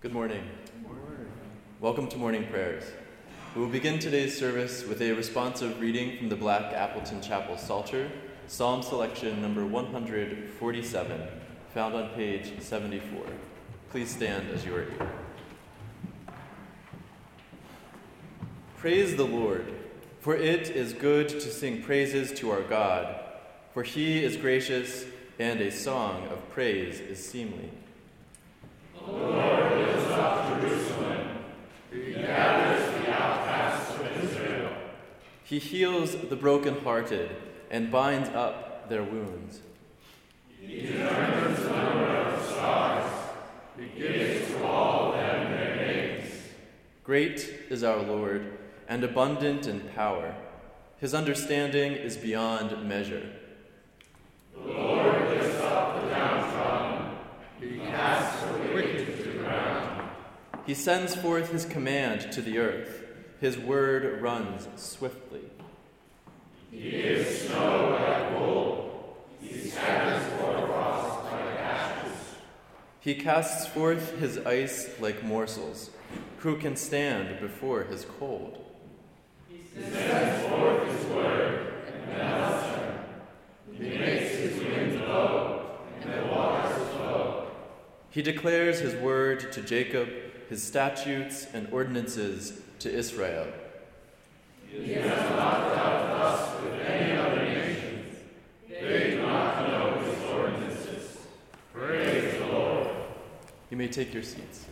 Good morning. Welcome to morning prayers. We will begin today's service with a responsive reading from the Black Appleton Chapel Psalter, Psalm selection number 147, found on page 74. Please stand as you are able. Praise the Lord, for it is good to sing praises to our God, for he is gracious, and a song of praise is seemly. The Lord builds up Jerusalem. He heals the brokenhearted and binds up their wounds. He determines the number of stars. He gives to all them their names. Great is our Lord and abundant in power. His understanding is beyond measure. The Lord lifts up the downtrodden. He casts the wicked. He sends forth his command to the earth. His word runs swiftly. He gives snow like wool. He scatters hoarfrost like ashes. He casts forth his ice like morsels. Who can stand before his cold? He sends forth his word and melts them. He makes his wind blow and the waters flow. He declares his word to Jacob, his statutes and ordinances to Israel. He has not dealt thus with any other nations. They do not know his ordinances. Praise the Lord. You may take your seats.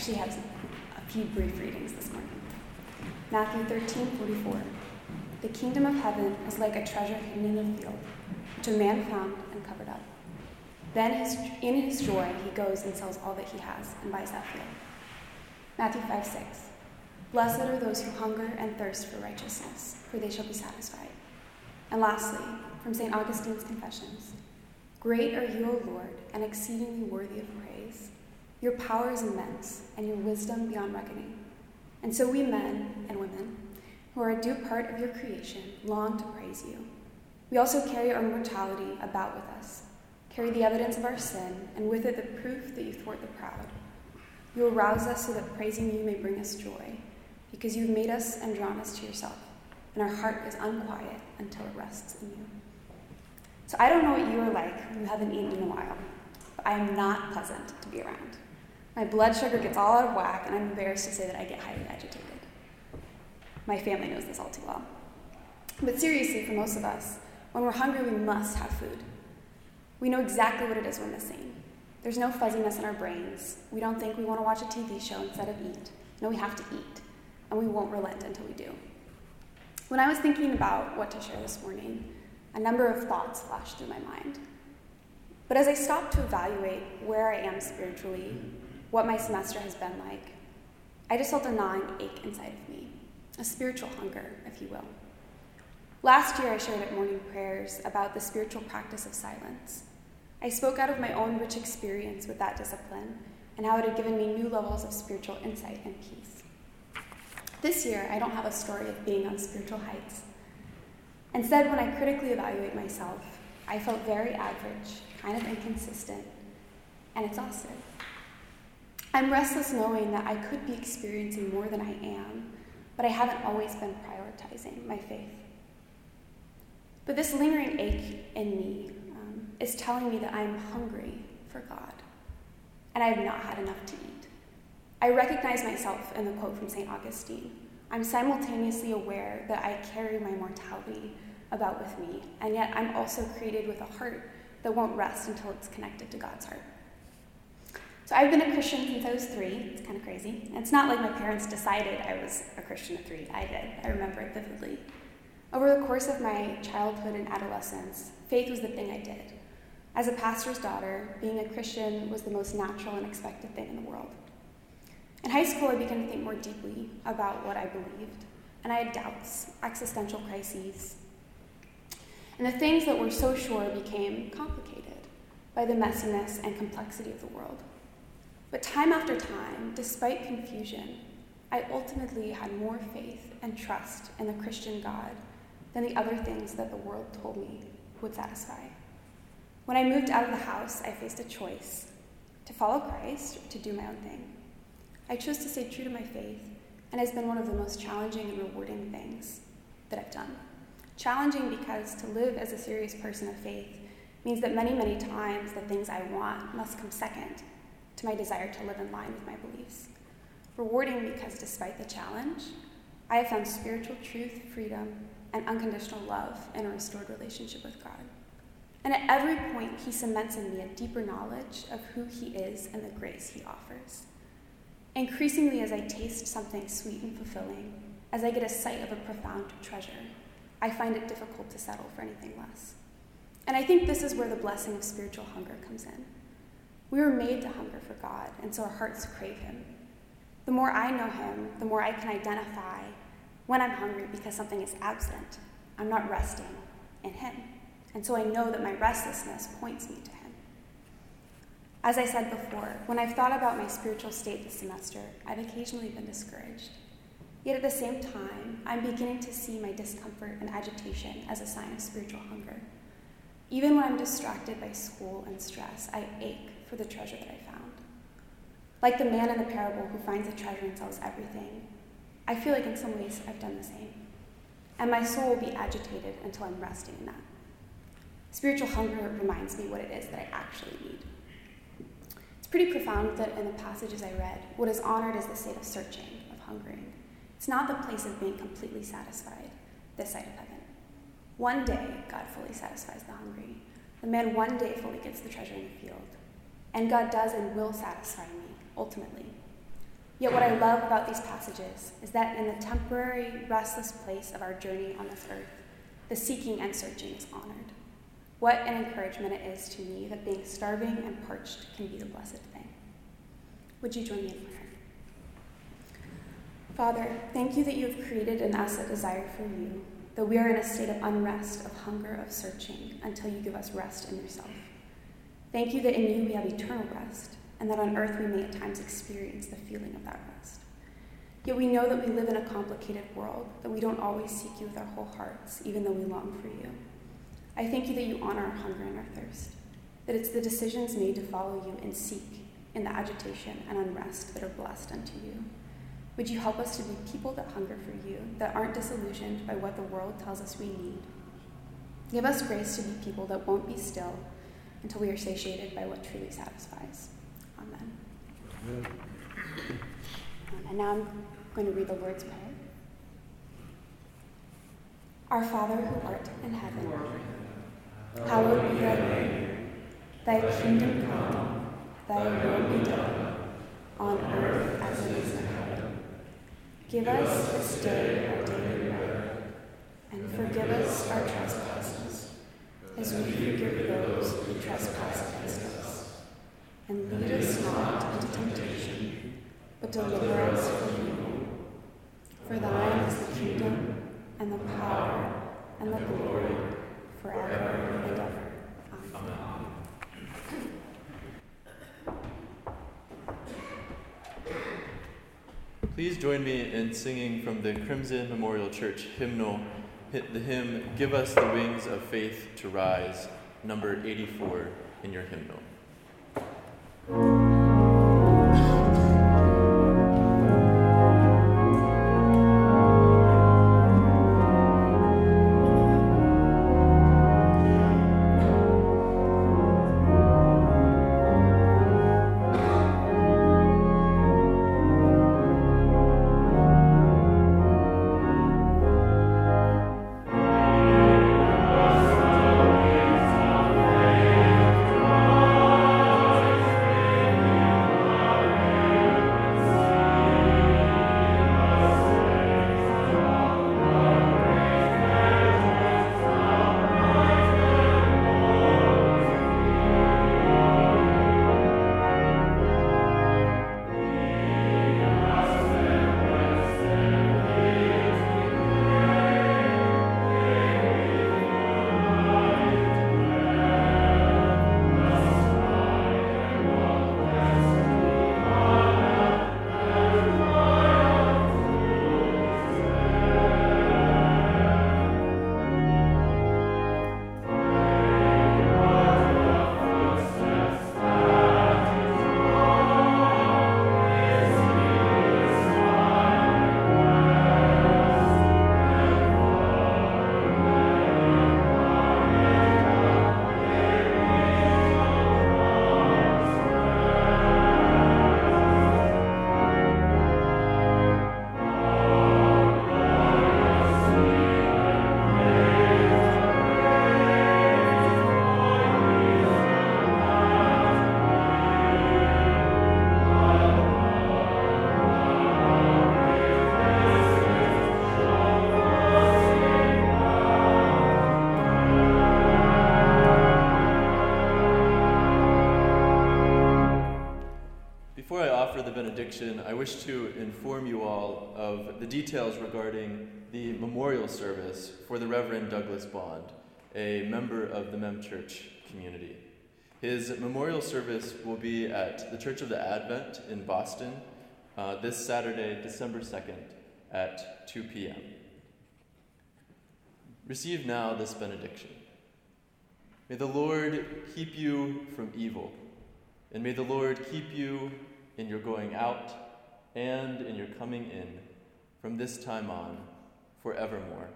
Actually have a few brief readings this morning. Matthew 13, 44. The kingdom of heaven is like a treasure hidden in a field, which a man found and covered up. Then his, in his joy, he goes and sells all that he has and buys that field. Matthew 5, 6. Blessed are those who hunger and thirst for righteousness, for they shall be satisfied. And lastly, from St. Augustine's Confessions Great are you, O Lord, and exceedingly worthy of praise. Your power is immense, and your wisdom beyond reckoning. And so we men and women who are a due part of your creation, long to praise you. We also carry our mortality about with us, carry the evidence of our sin, and with it the proof that you thwart the proud. You arouse us so that praising you may bring us joy, because you've made us and drawn us to yourself, and our heart is unquiet until it rests in you. So I don't know what you are like you haven't eaten in a while, but I am not pleasant to be around. My blood sugar gets all out of whack, and I'm embarrassed to say that I get highly agitated. My family knows this all too well. But seriously, for most of us, when we're hungry, we must have food. We know exactly what it is we're missing. There's no fuzziness in our brains. We don't think we want to watch a TV show instead of eat. No, we have to eat, and we won't relent until we do. When I was thinking about what to share this morning, a number of thoughts flashed through my mind. But as I stopped to evaluate where I am spiritually, what my semester has been like, I just felt a gnawing ache inside of me, a spiritual hunger, if you will. Last year, I shared at morning prayers about the spiritual practice of silence. I spoke out of my own rich experience with that discipline and how it had given me new levels of spiritual insight and peace. This year, I don't have a story of being on spiritual heights. Instead, when I critically evaluate myself, I felt very average, kind of inconsistent, and exhausted. I'm restless knowing that I could be experiencing more than I am, but I haven't always been prioritizing my faith. But this lingering ache in me um, is telling me that I'm hungry for God, and I have not had enough to eat. I recognize myself in the quote from St. Augustine I'm simultaneously aware that I carry my mortality about with me, and yet I'm also created with a heart that won't rest until it's connected to God's heart. So I've been a Christian since I was three. It's kind of crazy. It's not like my parents decided I was a Christian at three. I did. I remember it vividly. Over the course of my childhood and adolescence, faith was the thing I did. As a pastor's daughter, being a Christian was the most natural and expected thing in the world. In high school, I began to think more deeply about what I believed, and I had doubts, existential crises. And the things that were so sure became complicated by the messiness and complexity of the world. But time after time, despite confusion, I ultimately had more faith and trust in the Christian God than the other things that the world told me would satisfy. When I moved out of the house, I faced a choice to follow Christ or to do my own thing. I chose to stay true to my faith, and it has been one of the most challenging and rewarding things that I've done. Challenging because to live as a serious person of faith means that many, many times the things I want must come second to my desire to live in line with my beliefs. Rewarding because despite the challenge, I have found spiritual truth, freedom, and unconditional love in a restored relationship with God. And at every point, He cements in me a deeper knowledge of who He is and the grace He offers. Increasingly, as I taste something sweet and fulfilling, as I get a sight of a profound treasure, I find it difficult to settle for anything less. And I think this is where the blessing of spiritual hunger comes in. We were made to hunger for God, and so our hearts crave Him. The more I know Him, the more I can identify when I'm hungry because something is absent. I'm not resting in Him. And so I know that my restlessness points me to Him. As I said before, when I've thought about my spiritual state this semester, I've occasionally been discouraged. Yet at the same time, I'm beginning to see my discomfort and agitation as a sign of spiritual hunger. Even when I'm distracted by school and stress, I ache for the treasure that I found. Like the man in the parable who finds a treasure and sells everything, I feel like in some ways I've done the same. And my soul will be agitated until I'm resting in that. Spiritual hunger reminds me what it is that I actually need It's pretty profound that in the passages I read, what is honored is the state of searching, of hungering. It's not the place of being completely satisfied, this side of heaven. One day, God fully satisfies the hungry. The man one day fully gets the treasure in the field. And God does and will satisfy me, ultimately. Yet, what I love about these passages is that in the temporary, restless place of our journey on this earth, the seeking and searching is honored. What an encouragement it is to me that being starving and parched can be the blessed thing. Would you join me in prayer? Father, thank you that you have created in us a desire for you, that we are in a state of unrest, of hunger, of searching, until you give us rest in yourself. Thank you that in you we have eternal rest, and that on earth we may at times experience the feeling of that rest. Yet we know that we live in a complicated world, that we don't always seek you with our whole hearts, even though we long for you. I thank you that you honor our hunger and our thirst, that it's the decisions made to follow you and seek in the agitation and unrest that are blessed unto you. Would you help us to be people that hunger for you, that aren't disillusioned by what the world tells us we need? Give us grace to be people that won't be still until we are satiated by what truly satisfies. Amen. Amen. And now I'm going to read the Lord's Prayer. Our Father who art in heaven, hallowed be thy name. Thy kingdom come, thy will be done, on earth as it is in heaven. Give us this day our daily bread, and forgive us our trespasses, as we forgive those who trespass against us. And lead us not into temptation, but deliver us from evil. For thine is the kingdom, and the power, and the glory, forever and ever. Amen. Please join me in singing from the Crimson Memorial Church hymnal, the hymn Give Us the Wings of Faith to Rise, number 84 in your hymnal. Benediction, I wish to inform you all of the details regarding the memorial service for the Reverend Douglas Bond, a member of the Mem Church community. His memorial service will be at the Church of the Advent in Boston uh, this Saturday, December 2nd at 2 p.m. Receive now this benediction. May the Lord keep you from evil, and may the Lord keep you in your going out and in your coming in, from this time on, forevermore.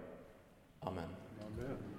Amen. Amen.